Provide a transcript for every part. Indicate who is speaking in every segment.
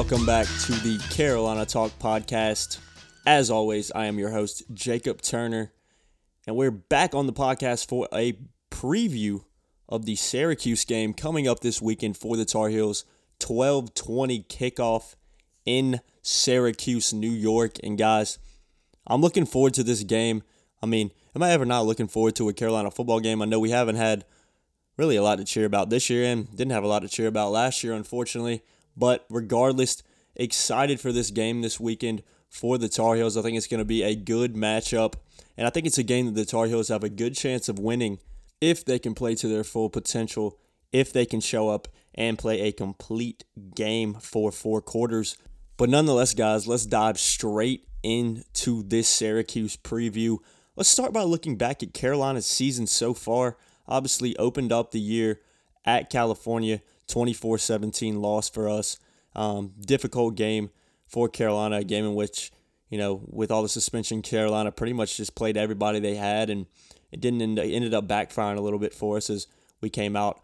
Speaker 1: welcome back to the Carolina Talk Podcast. As always, I am your host, Jacob Turner, and we're back on the podcast for a preview of the Syracuse game coming up this weekend for the Tar Heels. 12:20 kickoff in Syracuse, New York. And guys, I'm looking forward to this game. I mean, am I ever not looking forward to a Carolina football game? I know we haven't had really a lot to cheer about this year and didn't have a lot to cheer about last year, unfortunately. But regardless, excited for this game this weekend for the Tar Heels. I think it's going to be a good matchup. And I think it's a game that the Tar Heels have a good chance of winning if they can play to their full potential, if they can show up and play a complete game for four quarters. But nonetheless, guys, let's dive straight into this Syracuse preview. Let's start by looking back at Carolina's season so far. Obviously, opened up the year at California, 24 17 loss for us. Um, difficult game for Carolina, a game in which, you know, with all the suspension, Carolina pretty much just played everybody they had, and it didn't end, ended up backfiring a little bit for us as we came out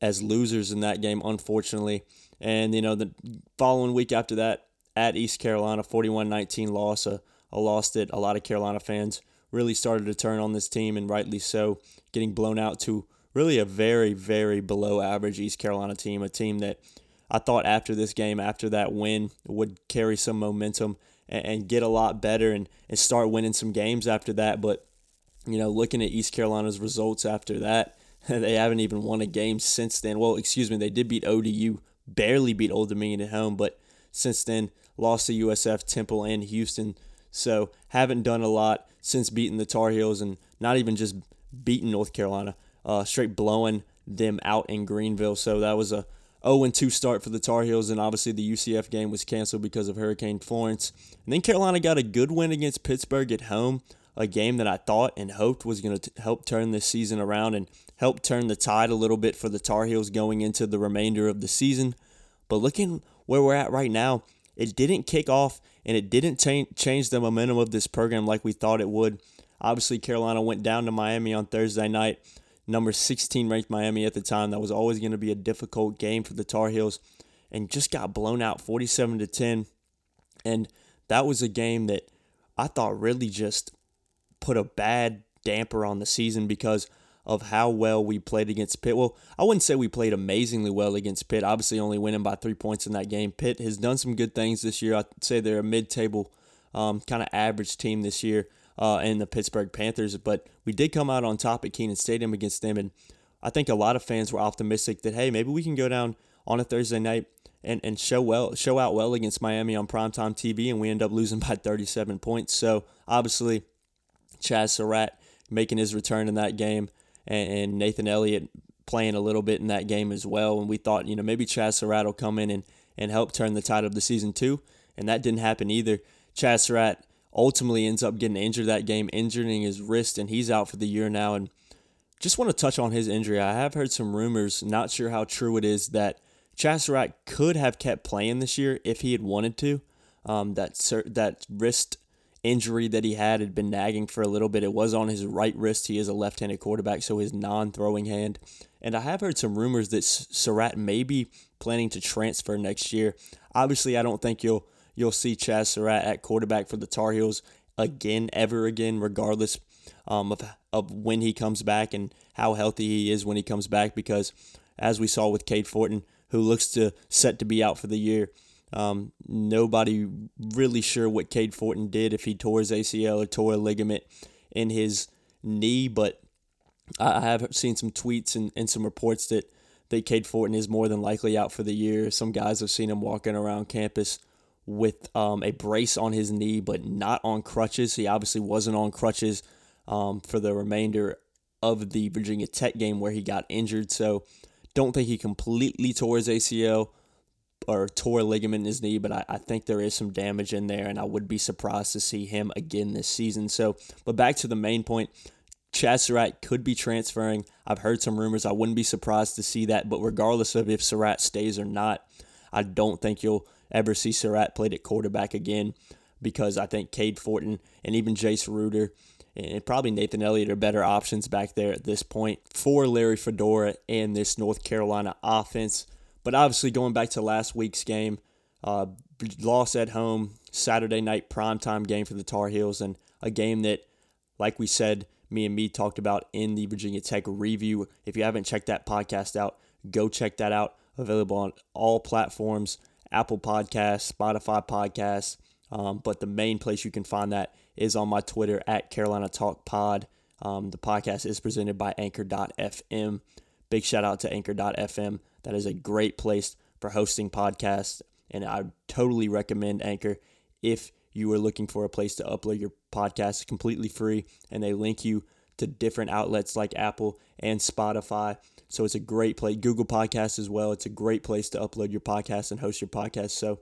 Speaker 1: as losers in that game, unfortunately. And, you know, the following week after that, at East Carolina, 41 19 loss, a, a loss that a lot of Carolina fans really started to turn on this team, and rightly so, getting blown out to really a very, very below average East Carolina team, a team that I thought after this game, after that win, would carry some momentum and, and get a lot better and, and start winning some games after that. But, you know, looking at East Carolina's results after that, they haven't even won a game since then. Well, excuse me, they did beat ODU, barely beat Old Dominion at home, but since then lost to USF, Temple, and Houston. So haven't done a lot since beating the Tar Heels and not even just beating North Carolina, uh, straight blowing them out in Greenville. So that was a 0-2 start for the Tar Heels, and obviously the UCF game was canceled because of Hurricane Florence. And then Carolina got a good win against Pittsburgh at home, a game that I thought and hoped was going to help turn this season around and help turn the tide a little bit for the Tar Heels going into the remainder of the season. But looking where we're at right now, it didn't kick off and it didn't change the momentum of this program like we thought it would. Obviously, Carolina went down to Miami on Thursday night, number 16 ranked Miami at the time. That was always going to be a difficult game for the Tar Heels and just got blown out 47 to 10. And that was a game that I thought really just put a bad damper on the season because of how well we played against Pitt. Well, I wouldn't say we played amazingly well against Pitt. Obviously, only winning by three points in that game. Pitt has done some good things this year. I'd say they're a mid-table um, kind of average team this year uh, in the Pittsburgh Panthers. But we did come out on top at Kenan Stadium against them, and I think a lot of fans were optimistic that hey, maybe we can go down on a Thursday night and, and show well show out well against Miami on primetime TV, and we end up losing by 37 points. So obviously, Chazz Surratt making his return in that game and, and Nathan Elliott playing a little bit in that game as well. And we thought, you know, maybe Chazz Surratt will come in and, and help turn the tide of the season too. And that didn't happen either. Chazz Surratt ultimately ends up getting injured that game, injuring his wrist, and he's out for the year now. And just want to touch on his injury. I have heard some rumors, not sure how true it is, that Chazz could have kept playing this year if he had wanted to. Um, that that wrist injury that he had had been nagging for a little bit. It was on his right wrist. He is a left handed quarterback, so his non throwing hand. And I have heard some rumors that Surratt may be planning to transfer next year. Obviously, I don't think you'll you'll see Chazz Surratt at quarterback for the Tar Heels again, ever again, regardless um, of, of when he comes back and how healthy he is when he comes back. Because as we saw with Cade Fortin, who looks to set to be out for the year, um, nobody really sure what Cade Fortin did if he tore his ACL or tore a ligament in his knee, but I have seen some tweets and, and some reports that, that Cade Fortin is more than likely out for the year. Some guys have seen him walking around campus with um, a brace on his knee, but not on crutches. He obviously wasn't on crutches um, for the remainder of the Virginia Tech game where he got injured. So don't think he completely tore his ACL or tore a ligament in his knee, but I, I think there is some damage in there, and I would be surprised to see him again this season. So, but back to the main point. Chazz Surratt could be transferring. I've heard some rumors. I wouldn't be surprised to see that. But regardless of if Surratt stays or not, I don't think you'll ever see Surratt played at quarterback again because I think Cade Fortin and even Jace Ruder and probably Nathan Elliott are better options back there at this point for Larry Fedora and this North Carolina offense. But obviously, going back to last week's game, uh, loss at home, Saturday night primetime game for the Tar Heels, and a game that, like we said, me and me talked about in the Virginia Tech review. If you haven't checked that podcast out, go check that out. Available on all platforms Apple Podcasts, Spotify Podcasts. Um, but the main place you can find that is on my Twitter at Carolina Talk Pod. Um, the podcast is presented by Anchor.fm. Big shout out to Anchor.fm. That is a great place for hosting podcasts, and I totally recommend Anchor if you are looking for a place to upload your podcast completely free, and they link you to different outlets like Apple and Spotify. So it's a great place. Google Podcasts as well. It's a great place to upload your podcast and host your podcast. So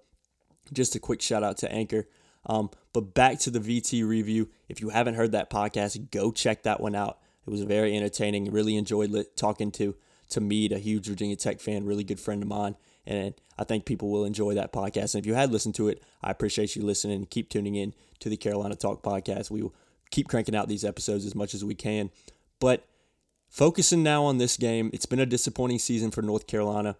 Speaker 1: just a quick shout out to Anchor. Um, but back to the VT review. If you haven't heard that podcast, go check that one out. It was very entertaining. Really enjoyed talking to to Mead, a huge Virginia Tech fan, really good friend of mine, and I think people will enjoy that podcast. And if you had listened to it, I appreciate you listening. Keep tuning in to the Carolina Talk podcast. We will keep cranking out these episodes as much as we can. But focusing now on this game, it's been a disappointing season for North Carolina.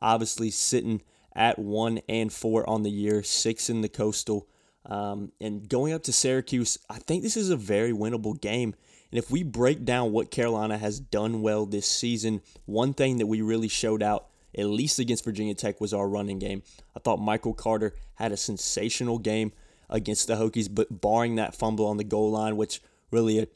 Speaker 1: Obviously, sitting at one and four on the year, six in the coastal. Um, and going up to Syracuse, I think this is a very winnable game. And if we break down what Carolina has done well this season, one thing that we really showed out, at least against Virginia Tech, was our running game. I thought Michael Carter had a sensational game against the Hokies, but barring that fumble on the goal line, which really uh,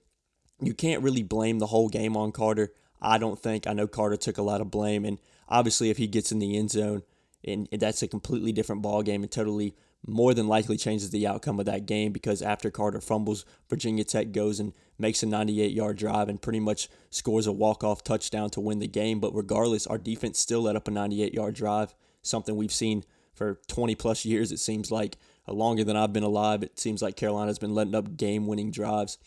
Speaker 1: you can't really blame the whole game on Carter. I don't think. I know Carter took a lot of blame, and obviously, if he gets in the end zone, and that's a completely different ball game and totally more than likely changes the outcome of that game because after Carter fumbles, Virginia Tech goes and makes a 98 yard drive and pretty much scores a walk off touchdown to win the game. But regardless, our defense still let up a 98 yard drive, something we've seen for 20 plus years, it seems like. Uh, longer than I've been alive, it seems like Carolina's been letting up game winning drives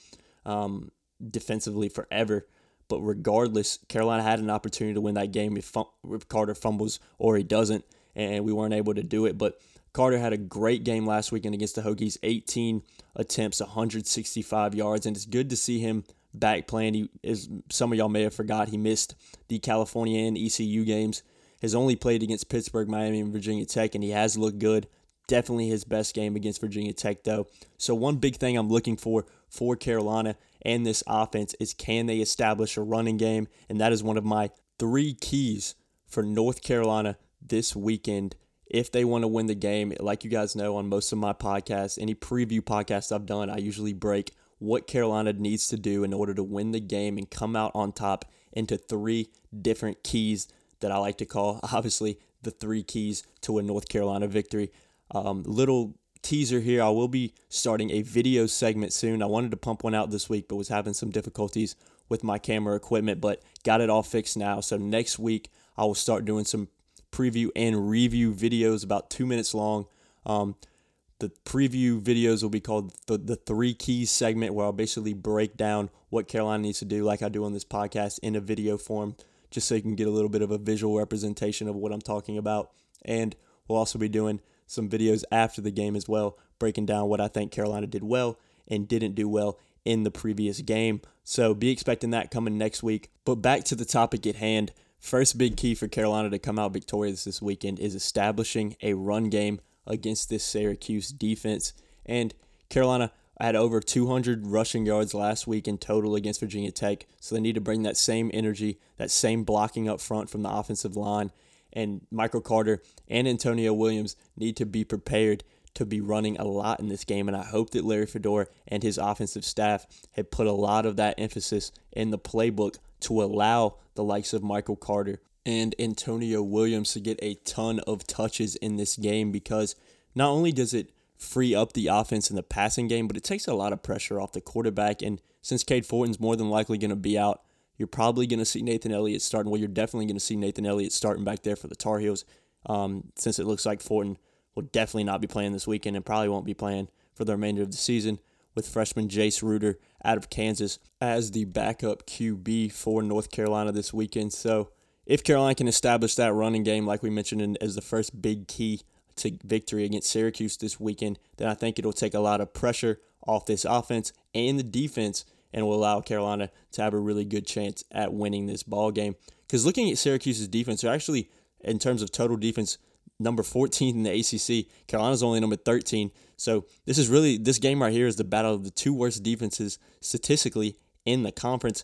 Speaker 1: um, defensively forever. But regardless, Carolina had an opportunity to win that game if, if Carter fumbles or he doesn't and we weren't able to do it. But Carter had a great game last weekend against the Hokies 18 attempts, 165 yards, and it's good to see him back playing. He, as some of y'all may have forgot, he missed the California and ECU games. Has only played against Pittsburgh, Miami, and Virginia Tech, and he has looked good. Definitely his best game against Virginia Tech, though. So, one big thing I'm looking for for Carolina and this offense is can they establish a running game? And that is one of my three keys for North Carolina this weekend if they want to win the game. Like you guys know on most of my podcasts, any preview podcasts I've done, I usually break what Carolina needs to do in order to win the game and come out on top into three different keys that I like to call, obviously, the three keys to a North Carolina victory. Um, little teaser here I will be starting a video segment soon. I wanted to pump one out this week, but was having some difficulties with my camera equipment, but got it all fixed now. So next week, I will start doing some preview and review videos about two minutes long. Um, the preview videos will be called the, the three keys segment, where I'll basically break down what Carolina needs to do, like I do on this podcast, in a video form, just so you can get a little bit of a visual representation of what I'm talking about. And we'll also be doing some videos after the game as well, breaking down what I think Carolina did well and didn't do well in the previous game. So be expecting that coming next week. But back to the topic at hand. First big key for Carolina to come out victorious this weekend is establishing a run game against this Syracuse defense. And Carolina had over 200 rushing yards last week in total against Virginia Tech, so they need to bring that same energy, that same blocking up front from the offensive line. And Michael Carter and Antonio Williams need to be prepared to be running a lot in this game. And I hope that Larry Fedora and his offensive staff have put a lot of that emphasis in the playbook to allow the likes of Michael Carter and Antonio Williams to get a ton of touches in this game because not only does it free up the offense in the passing game, but it takes a lot of pressure off the quarterback. And since Cade Fortin's more than likely going to be out, you're probably going to see Nathan Elliott starting. Well, you're definitely going to see Nathan Elliott starting back there for the Tar Heels um, since it looks like Fortin will definitely not be playing this weekend and probably won't be playing for the remainder of the season with freshman Jace Ruder out of Kansas as the backup QB for North Carolina this weekend. So if Carolina can establish that running game, like we mentioned, as the first big key to victory against Syracuse this weekend, then I think it'll take a lot of pressure off this offense and the defense and will allow Carolina to have a really good chance at winning this ball game. Because looking at Syracuse's defense, they're actually in terms of total defense, number 14 in the ACC. Carolina's only number 13. So this is really this game right here is the battle of the two worst defenses statistically in the conference.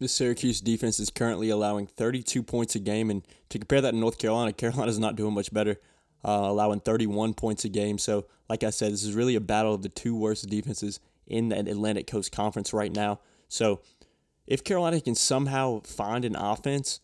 Speaker 1: The Syracuse defense is currently allowing 32 points a game, and to compare that to North Carolina, Carolina's not doing much better, uh, allowing 31 points a game. So, like I said, this is really a battle of the two worst defenses in the Atlantic Coast Conference right now. So, if Carolina can somehow find an offense,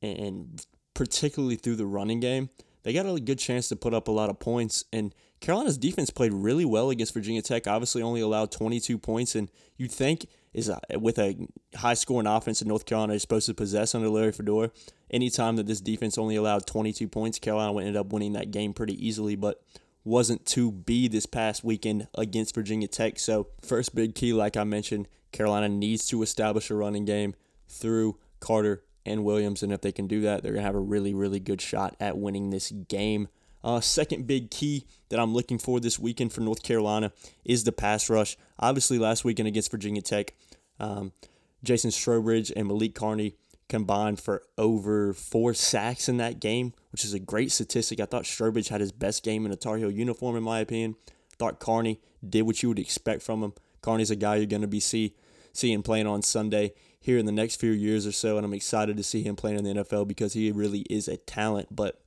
Speaker 1: and particularly through the running game, they got a good chance to put up a lot of points. And Carolina's defense played really well against Virginia Tech. Obviously, only allowed 22 points, and you'd think is with a high scoring offense that North Carolina is supposed to possess under Larry Fedora. Anytime that this defense only allowed 22 points, Carolina would end up winning that game pretty easily, but wasn't to be this past weekend against Virginia Tech. So, first big key, like I mentioned, Carolina needs to establish a running game through Carter and Williams, and if they can do that, they're gonna have a really, really good shot at winning this game. Uh, second big key that I'm looking for this weekend for North Carolina is the pass rush. Obviously, last weekend against Virginia Tech, um, Jason Strowbridge and Malik Carney combined for over four sacks in that game, which is a great statistic. I thought Strowbridge had his best game in a Tar Heel uniform, in my opinion. Thought Carney did what you would expect from him. Carney's a guy you're going to be see seeing playing on Sunday here in the next few years or so, and I'm excited to see him playing in the NFL because he really is a talent. But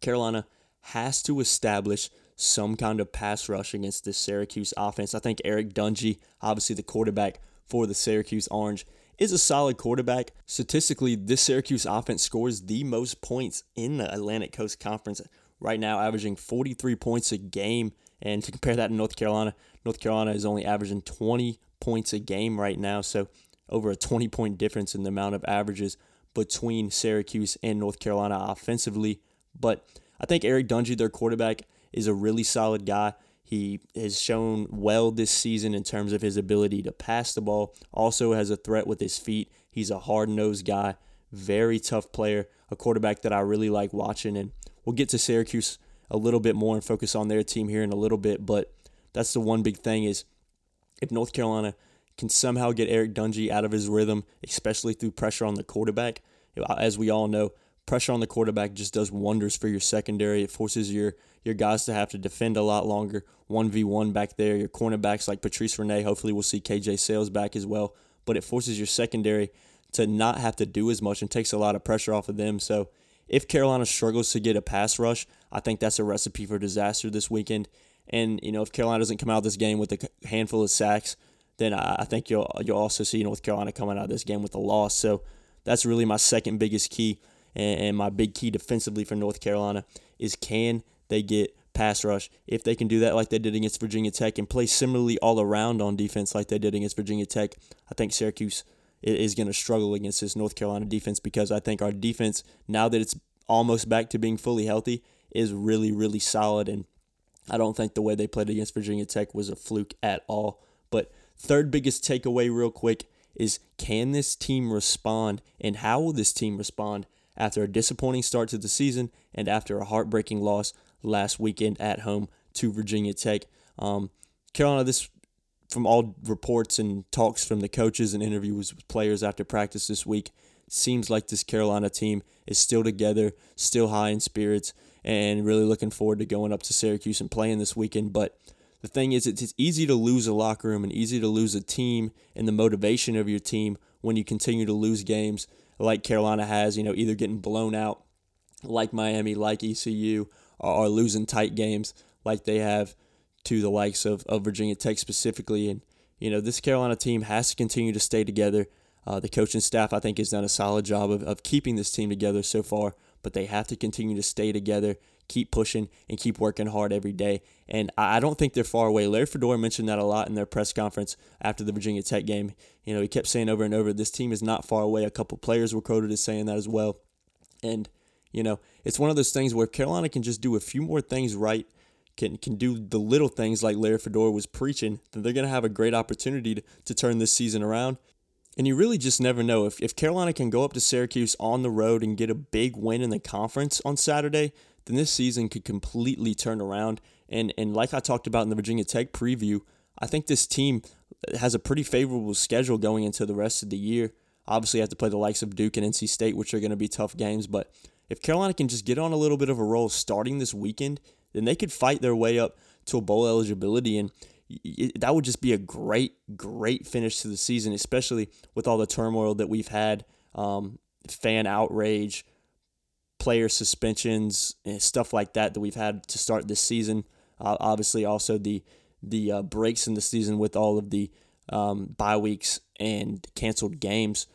Speaker 1: Carolina has to establish some kind of pass rush against this Syracuse offense. I think Eric Dungey, obviously the quarterback for the Syracuse Orange, is a solid quarterback. Statistically, this Syracuse offense scores the most points in the Atlantic Coast Conference right now, averaging 43 points a game. And to compare that to North Carolina, North Carolina is only averaging 20 points a game right now. So over a 20 point difference in the amount of averages between Syracuse and North Carolina offensively. But I think Eric Dungey, their quarterback, is a really solid guy. He has shown well this season in terms of his ability to pass the ball, also has a threat with his feet. He's a hard nosed guy, very tough player, a quarterback that I really like watching. And we'll get to Syracuse a little bit more and focus on their team here in a little bit. But that's the one big thing is if North Carolina can somehow get Eric Dungey out of his rhythm, especially through pressure on the quarterback, as we all know, pressure on the quarterback just does wonders for your secondary. It forces your your guys to have to defend a lot longer, one v one back there. Your cornerbacks like Patrice Rene, hopefully we'll see KJ Sails back as well. But it forces your secondary to not have to do as much and takes a lot of pressure off of them. So if Carolina struggles to get a pass rush, I think that's a recipe for disaster this weekend. And you know, if Carolina doesn't come out of this game with a handful of sacks, then I think you'll you'll also see North Carolina coming out of this game with a loss. So that's really my second biggest key and, and my big key defensively for North Carolina is can they get pass rush. If they can do that like they did against Virginia Tech and play similarly all around on defense like they did against Virginia Tech, I think Syracuse is going to struggle against this North Carolina defense because I think our defense, now that it's almost back to being fully healthy, is really, really solid. And I don't think the way they played against Virginia Tech was a fluke at all. But third biggest takeaway, real quick, is can this team respond and how will this team respond after a disappointing start to the season and after a heartbreaking loss last weekend at home to Virginia Tech. Um, Carolina, this from all reports and talks from the coaches and interviews with players after practice this week, seems like this Carolina team is still together, still high in spirits, and really looking forward to going up to Syracuse and playing this weekend. But the thing is, it's easy to lose a locker room and easy to lose a team and the motivation of your team when you continue to lose games like Carolina has, you know, either getting blown out like Miami, like ECU, or, or losing tight games like they have to the likes of, of Virginia Tech specifically. And, you know, this Carolina team has to continue to stay together. Uh, the coaching staff, I think, has done a solid job of, of keeping this team together so far, but they have to continue to stay together, keep pushing, and keep working hard every day. And I don't think they're far away. Larry Fedora mentioned that a lot in their press conference after the Virginia Tech game. You know, he kept saying over and over, this team is not far away. A couple players were quoted as saying that as well. And, you know, it's one of those things where Carolina can just do a few more things right, can can do the little things like Larry Fedora was preaching, then they're going to have a great opportunity to, to turn this season around. And you really just never know. If, if Carolina can go up to Syracuse on the road and get a big win in the conference on Saturday, then this season could completely turn around. And and like I talked about in the Virginia Tech preview, I think this team has a pretty favorable schedule going into the rest of the year. Obviously, you have to play the likes of Duke and NC State, which are going to be tough games. But if Carolina can just get on a little bit of a roll starting this weekend, then they could fight their way up to a bowl eligibility. And that would just be a great, great finish to the season, especially with all the turmoil that we've had, um, fan outrage, player suspensions, and stuff like that that we've had to start this season. Uh, obviously, also the the uh, breaks in the season with all of the um, bye weeks and canceled games.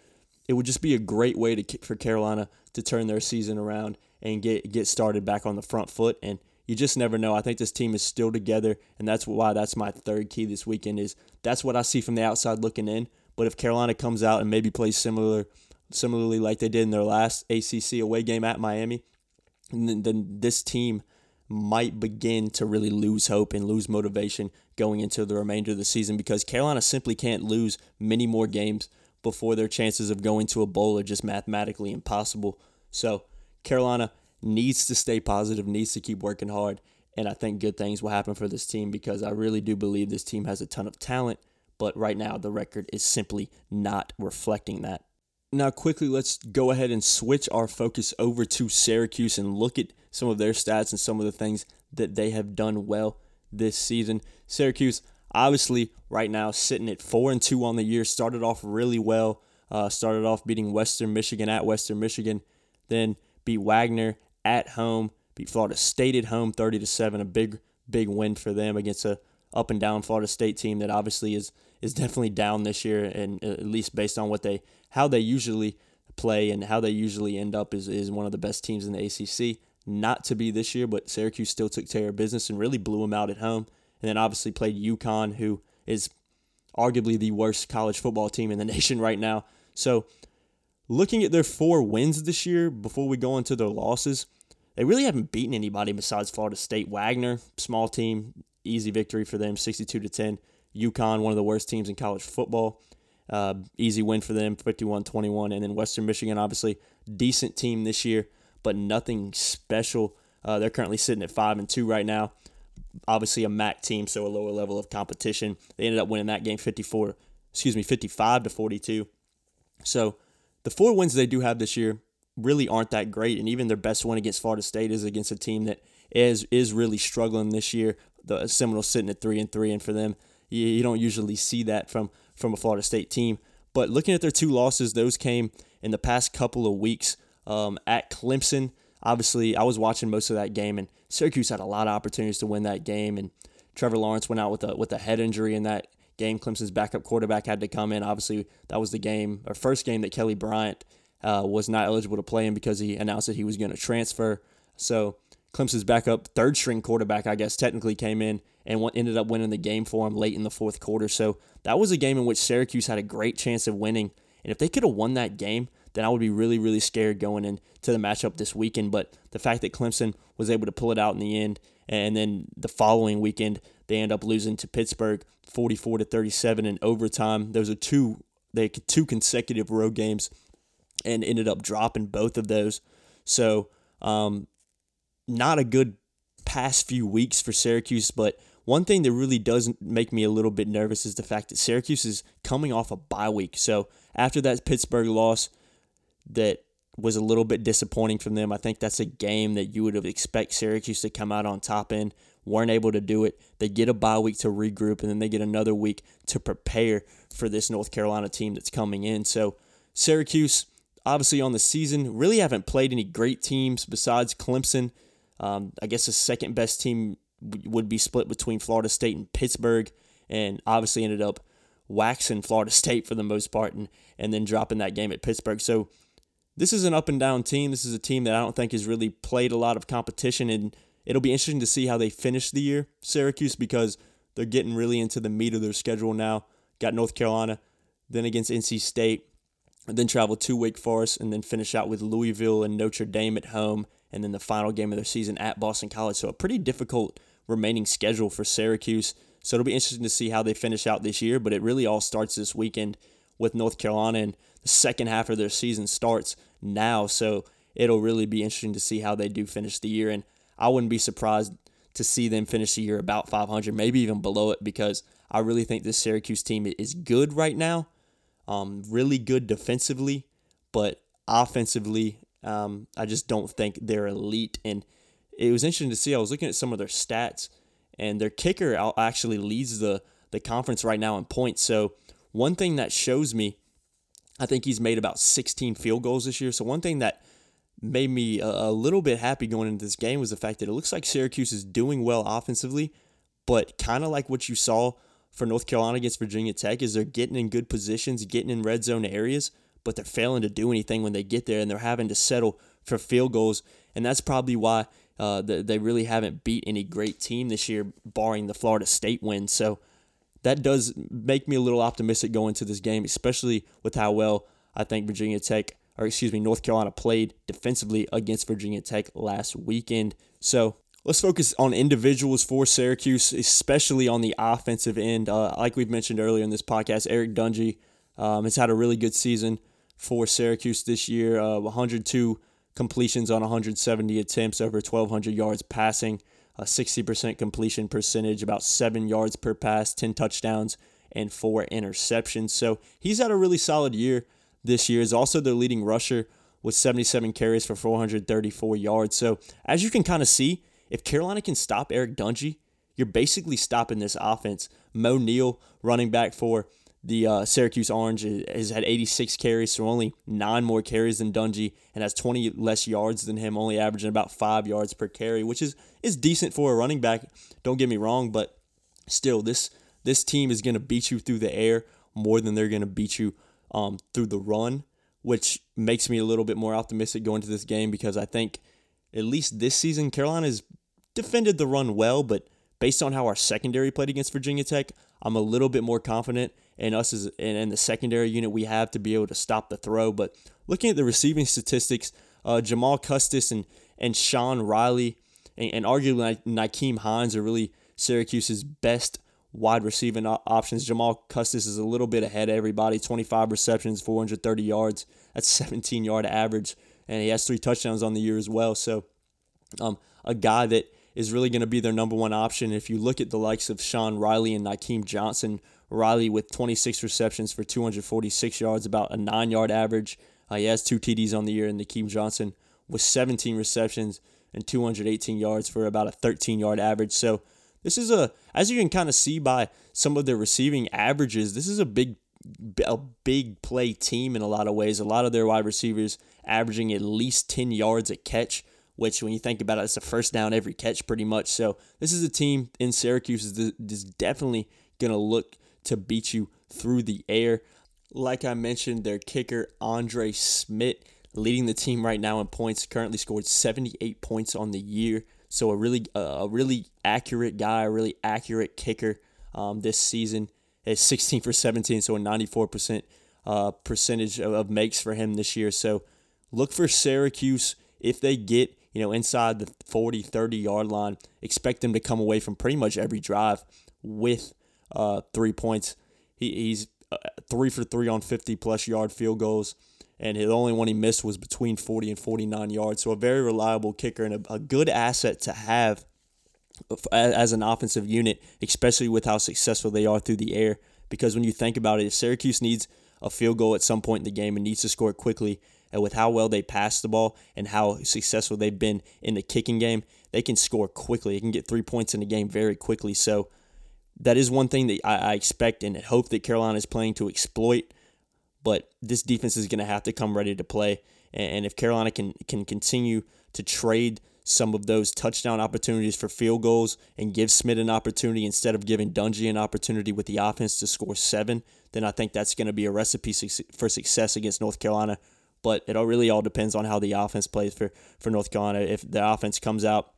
Speaker 1: It would just be a great way to for Carolina to turn their season around and get get started back on the front foot. And you just never know. I think this team is still together, and that's why that's my third key this weekend. Is that's what I see from the outside looking in. But if Carolina comes out and maybe plays similar, similarly like they did in their last ACC away game at Miami, then, this team might begin to really lose hope and lose motivation going into the remainder of the season because Carolina simply can't lose many more games before their chances of going to a bowl are just mathematically impossible. So, Carolina needs to stay positive, needs to keep working hard, and I think good things will happen for this team because I really do believe this team has a ton of talent, but right now the record is simply not reflecting that. Now, quickly, let's go ahead and switch our focus over to Syracuse and look at some of their stats and some of the things that they have done well this season. Syracuse, obviously, right now sitting at four and two on the year, started off really well. Uh, started off beating Western Michigan at Western Michigan, then beat Wagner at home, beat Florida State at home, thirty to seven. A big, big win for them against a up and down Florida State team that obviously is is definitely down this year, and uh, at least based on what they how they usually play and how they usually end up is, is one of the best teams in the ACC. Not to be this year, but Syracuse still took care of business and really blew them out at home. And then obviously played UConn, who is arguably the worst college football team in the nation right now. So, looking at their four wins this year before we go into their losses, they really haven't beaten anybody besides Florida State. Wagner, small team, easy victory for them, 62 to 10. UConn, one of the worst teams in college football. Uh, easy win for them, 51 21. And then Western Michigan, obviously, decent team this year, but nothing special. Uh, they're currently sitting at 5 and 2 right now. Obviously, a MAC team, so a lower level of competition. They ended up winning that game 54, excuse me, 55 to 42. So the four wins they do have this year really aren't that great. And even their best win against Florida State is against a team that is is really struggling this year. The Seminoles sitting at three and three, and for them, you, you don't usually see that from from a Florida State team. But looking at their two losses, those came in the past couple of weeks um, at Clemson. Obviously, I was watching most of that game, and Syracuse had a lot of opportunities to win that game. And Trevor Lawrence went out with a with a head injury in that game. Clemson's backup quarterback had to come in. Obviously, that was the game or first game that Kelly Bryant uh, was not eligible to play in because he announced that he was going to transfer. So Clemson's backup third string quarterback, I guess, technically came in and ended up winning the game for him late in the fourth quarter. So that was a game in which Syracuse had a great chance of winning. And if they could have won that game, then I would be really, really scared going into the matchup this weekend. But the fact that Clemson was able to pull it out in the end, and then the following weekend they end up losing to Pittsburgh 44 to 37 in overtime. Those are two they two consecutive road games, and ended up dropping both of those. So um, not a good past few weeks for Syracuse, but one thing that really does make me a little bit nervous is the fact that Syracuse is coming off a bye week. So after that Pittsburgh loss, that was a little bit disappointing from them. I think that's a game that you would have expect Syracuse to come out on top in. Weren't able to do it. They get a bye week to regroup, and then they get another week to prepare for this North Carolina team that's coming in. So Syracuse, obviously on the season, really haven't played any great teams besides Clemson. Um, I guess the second best team would be split between Florida State and Pittsburgh, and obviously ended up waxing Florida State for the most part, and and then dropping that game at Pittsburgh. So this is an up and down team. This is a team that I don't think has really played a lot of competition, and it'll be interesting to see how they finish the year, Syracuse, because they're getting really into the meat of their schedule now. Got North Carolina, then against NC State, then travel to Wake Forest, and then finish out with Louisville and Notre Dame at home, and then the final game of their season at Boston College. So a pretty difficult remaining schedule for Syracuse. So it'll be interesting to see how they finish out this year, but it really all starts this weekend with North Carolina, and the second half of their season starts now. So it'll really be interesting to see how they do finish the year. And I wouldn't be surprised to see them finish the year about 500, maybe even below it, because I really think this Syracuse team is good right now. Um, really good defensively, but offensively, Um, I just don't think they're elite. And it was interesting to see. I was looking at some of their stats, and their kicker actually leads the the conference right now in points. So one thing that shows me, I think he's made about 16 field goals this year. So one thing that made me a, a little bit happy going into this game was the fact that it looks like Syracuse is doing well offensively, but kind of like what you saw for North Carolina against Virginia Tech is they're getting in good positions, getting in red zone areas, but they're failing to do anything when they get there, and they're having to settle for field goals, and that's probably why uh, they really haven't beat any great team this year, barring the Florida State win. So that does make me a little optimistic going into this game, especially with how well I think Virginia Tech, or excuse me, North Carolina played defensively against Virginia Tech last weekend. So let's focus on individuals for Syracuse, especially on the offensive end. Uh, like we've mentioned earlier in this podcast, Eric Dungey um, has had a really good season for Syracuse this year. Uh, 102 completions on 170 attempts, over 1,200 yards passing, a 60% completion percentage, about seven yards per pass, 10 touchdowns, and four interceptions. So he's had a really solid year this year. Is also their leading rusher with 77 carries for 434 yards. So as you can kind of see, if Carolina can stop Eric Dungey, you're basically stopping this offense. Moe Neal, running back for the uh, Syracuse Orange has had 86 carries, so only nine more carries than Dungey, and has 20 less yards than him, only averaging about five yards per carry, which is is decent for a running back. Don't get me wrong, but still, this this team is going to beat you through the air more than they're going to beat you um, through the run, which makes me a little bit more optimistic going to this game because I think at least this season Carolina has defended the run well, but based on how our secondary played against Virginia Tech, I'm a little bit more confident in us as and, the secondary unit we have to be able to stop the throw. But looking at the receiving statistics, uh, Jamal Custis and and Sean Riley and, and arguably Nyheim Hines are really Syracuse's best wide receiving options. Jamal Custis is a little bit ahead of everybody 25 receptions, 430 yards. That's 17 yard average. And he has three touchdowns on the year as well. So, um, a guy that is really going to be their number one option. If you look at the likes of Sean Riley and Nyheim Johnson, Riley with 26 receptions for 246 yards, about a nine yard average. Uh, he has two TDs on the year, and Nyheim Johnson with 17 receptions and 218 yards for about a 13 yard average. So this is a, as you can kind of see by some of their receiving averages, this is a big, a big play team in a lot of ways. A lot of their wide receivers averaging at least 10 yards a catch which when you think about it, it's a first down every catch pretty much. So this is a team in Syracuse is, definitely going to look to beat you through the air. Like I mentioned, their kicker, Andre Szmyt, leading the team right now in points, currently scored 78 points on the year. So a really a really accurate guy, a really accurate kicker um, this season. Is 16 for 17, so a 94% uh, percentage of, of makes for him this year. So look for Syracuse if they get you know, inside the 40, 30 yard line. Expect him to come away from pretty much every drive with uh, three points. He, he's uh, three for three on 50 plus yard field goals, and the only one he missed was between 40 and 49 yards. So a very reliable kicker and a, a good asset to have as an offensive unit, especially with how successful they are through the air. Because when you think about it, if Syracuse needs a field goal at some point in the game and needs to score quickly, and with how well they pass the ball and how successful they've been in the kicking game, they can score quickly. They can get three points in the game very quickly. So that is one thing that I, I expect and hope that Carolina is playing to exploit. But this defense is going to have to come ready to play. And if Carolina can can continue to trade some of those touchdown opportunities for field goals and give Szmyt an opportunity instead of giving Dungey an opportunity with the offense to score seven, then I think that's going to be a recipe for success against North Carolina but it all really all depends on how the offense plays for, for North Carolina. If the offense comes out,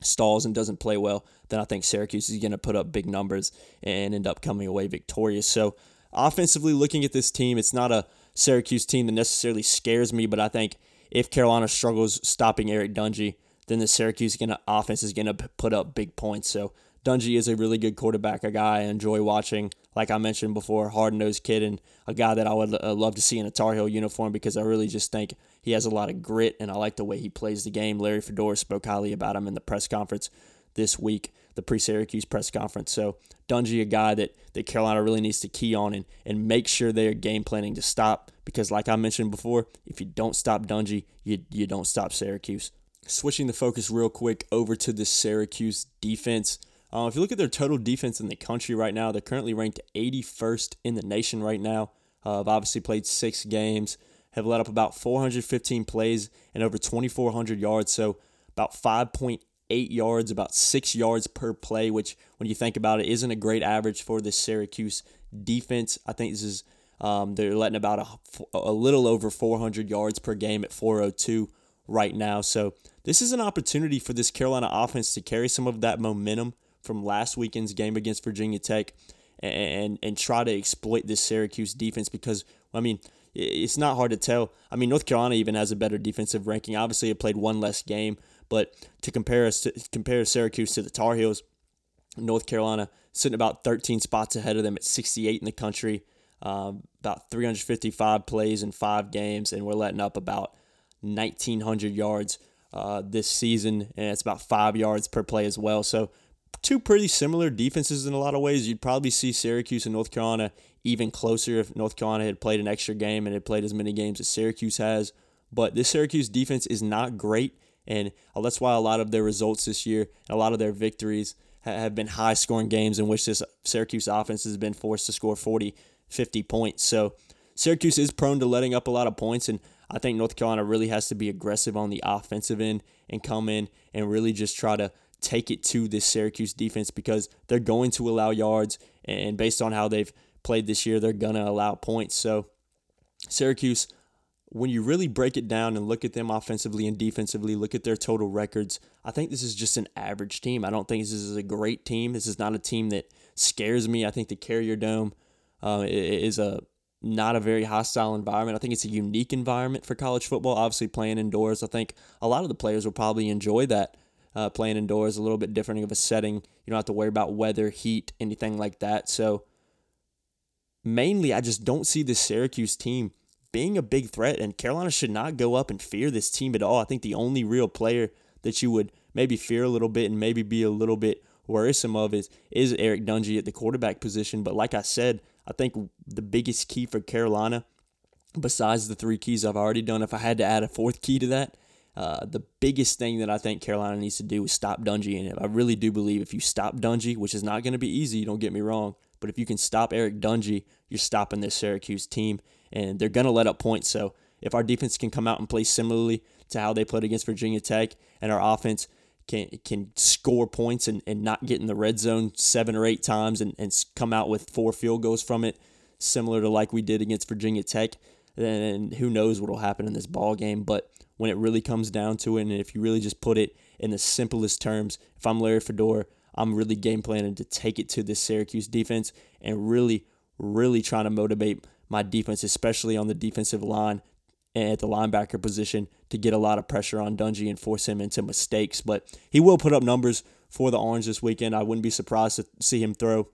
Speaker 1: stalls, and doesn't play well, then I think Syracuse is going to put up big numbers and end up coming away victorious. So, offensively, looking at this team, it's not a Syracuse team that necessarily scares me, but I think if Carolina struggles stopping Eric Dungey, then the Syracuse gonna, offense is going to put up big points. So, Dungey is a really good quarterback, a guy I enjoy watching. Like I mentioned before, hard nosed kid, and a guy that I would uh, love to see in a Tar Heel uniform because I really just think he has a lot of grit, and I like the way he plays the game. Larry Fedora spoke highly about him in the press conference this week. the pre Syracuse press conference. So Dungey, a guy that, that Carolina really needs to key on and, and make sure they're game planning to stop because, like I mentioned before, if you don't stop Dungey, you, you don't stop Syracuse. Switching the focus real quick over to the Syracuse defense. Uh, if you look at their total defense in the country right now, they're currently ranked 81st in the nation right now. Uh, have obviously played six games, have let up about 415 plays and over 2,400 yards. So about 5.8 yards, about six yards per play, which when you think about it, isn't a great average for the Syracuse defense. I think this is um, they're letting about a, a little over 400 yards per game at 402 right now. So this is an opportunity for this Carolina offense to carry some of that momentum from last weekend's game against Virginia Tech and, and, and try to exploit this Syracuse defense because, I mean, it's not hard to tell. I mean, North Carolina even has a better defensive ranking. Obviously, it played one less game, but to compare us to compare Syracuse to the Tar Heels, North Carolina sitting about 13 spots ahead of them at 68 in the country, um, about 355 plays in five games, and we're letting up about 1,900 yards uh, this season, and it's about five yards per play as well. So, two pretty similar defenses in a lot of ways. You'd probably see Syracuse and North Carolina even closer if North Carolina had played an extra game and had played as many games as Syracuse has. But this Syracuse defense is not great, and uh, that's why a lot of their results this year, a lot of their victories, have been high scoring games in which this Syracuse offense has been forced to score 40, 50 points. So Syracuse is prone to letting up a lot of points, and I think North Carolina really has to be aggressive on the offensive end and come in and really just try to take it to this Syracuse defense because they're going to allow yards, and based on how they've played this year, they're going to allow points. So, Syracuse, when you really break it down and look at them offensively and defensively, look at their total records, I think this is just an average team. I don't think this is a great team. This is not a team that scares me. I think the Carrier Dome uh, is a not a very hostile environment. I think it's a unique environment for college football. Obviously, playing indoors, I think a lot of the players will probably enjoy that. Uh, playing indoors, a little bit different of a setting. You don't have to worry about weather, heat, anything like that. So, mainly, I just don't see the Syracuse team being a big threat, and Carolina should not go up and fear this team at all. I think the only real player that you would maybe fear a little bit and maybe be a little bit worrisome of is is Eric Dungey at the quarterback position. But like I said, I think the biggest key for Carolina, besides the three keys I've already done, if I had to add a fourth key to that, uh, the biggest thing that I think Carolina needs to do is stop Dungey. And I really do believe if you stop Dungey, which is not going to be easy, don't get me wrong, but if you can stop Eric Dungey, you're stopping this Syracuse team, and they're going to let up points. So if our defense can come out and play similarly to how they played against Virginia Tech, and our offense can can score points and, and not get in the red zone seven or eight times and, and come out with four field goals from it, similar to like we did against Virginia Tech, then who knows what will happen in this ball game. But when it really comes down to it, and if you really just put it in the simplest terms, if I'm Larry Fedora, I'm really game planning to take it to this Syracuse defense and really, really trying to motivate my defense, especially on the defensive line and at the linebacker position to get a lot of pressure on Dungey and force him into mistakes. But he will put up numbers for the Orange this weekend. I wouldn't be surprised to see him throw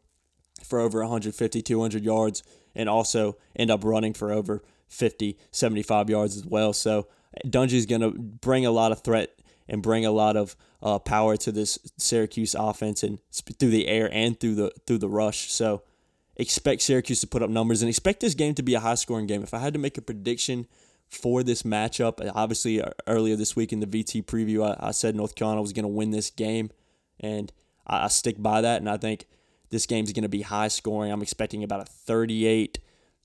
Speaker 1: for over 150, 200 yards and also end up running for over 50, 75 yards as well. So Dungey's going to bring a lot of threat and bring a lot of uh, power to this Syracuse offense and through the air and through the through the rush. So expect Syracuse to put up numbers and expect this game to be a high scoring game. If I had to make a prediction for this matchup. Obviously, uh, earlier this week in the VT preview, I, I said North Carolina was going to win this game, and I, I, stick by that. And I think this game's going to be high scoring. I'm expecting about a 38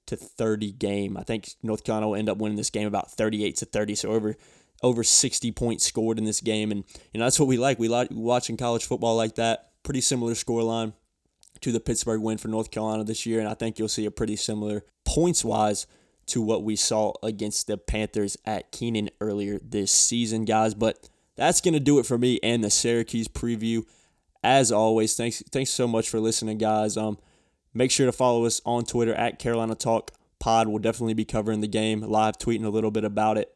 Speaker 1: to 30 game. I think North Carolina will end up winning this game about 38 to 30, so over over 60 points scored in this game, and you know that's what we like. We like watching college football like that. Pretty similar scoreline to the Pittsburgh win for North Carolina this year, and I think you'll see a pretty similar points wise to what we saw against the Panthers at Kenan earlier this season, guys. But that's to do it for me and the Syracuse preview. As always, thanks thanks so much for listening, guys. Um, make sure to follow us on Twitter at Carolina Talk Pod. We'll definitely be covering the game, live tweeting a little bit about it,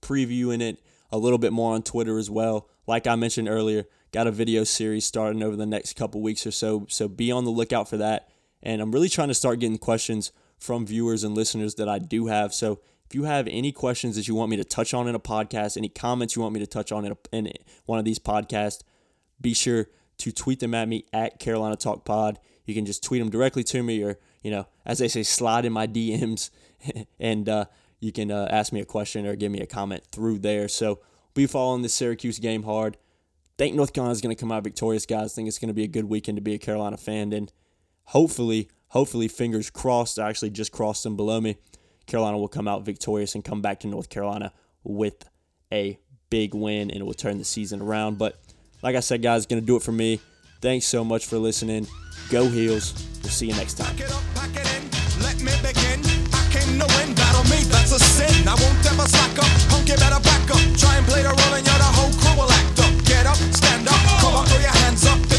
Speaker 1: previewing it a little bit more on Twitter as well. Like I mentioned earlier, got a video series starting over the next couple weeks or so, so be on the lookout for that. And I'm really trying to start getting questions from viewers and listeners that I do have. So if you have any questions that you want me to touch on in a podcast, any comments you want me to touch on in, a, in one of these podcasts, be sure to tweet them at me at Carolina Talk Pod. You can just tweet them directly to me, or you know, as they say, slide in my DMs, and uh, you can uh, ask me a question or give me a comment through there. So be following this Syracuse game hard. Think North Carolina is going to come out victorious, guys. Think it's going to be a good weekend to be a Carolina fan, and hopefully, hopefully, fingers crossed. I actually just crossed them below me. Carolina will come out victorious and come back to North Carolina with a big win, and it will turn the season around. But like I said, guys, going to do it for me. Thanks so much for listening. Go Heels. We'll see you next time. Try and play the role and you're the whole crew will act up. Get up, stand up, come throw your hands up.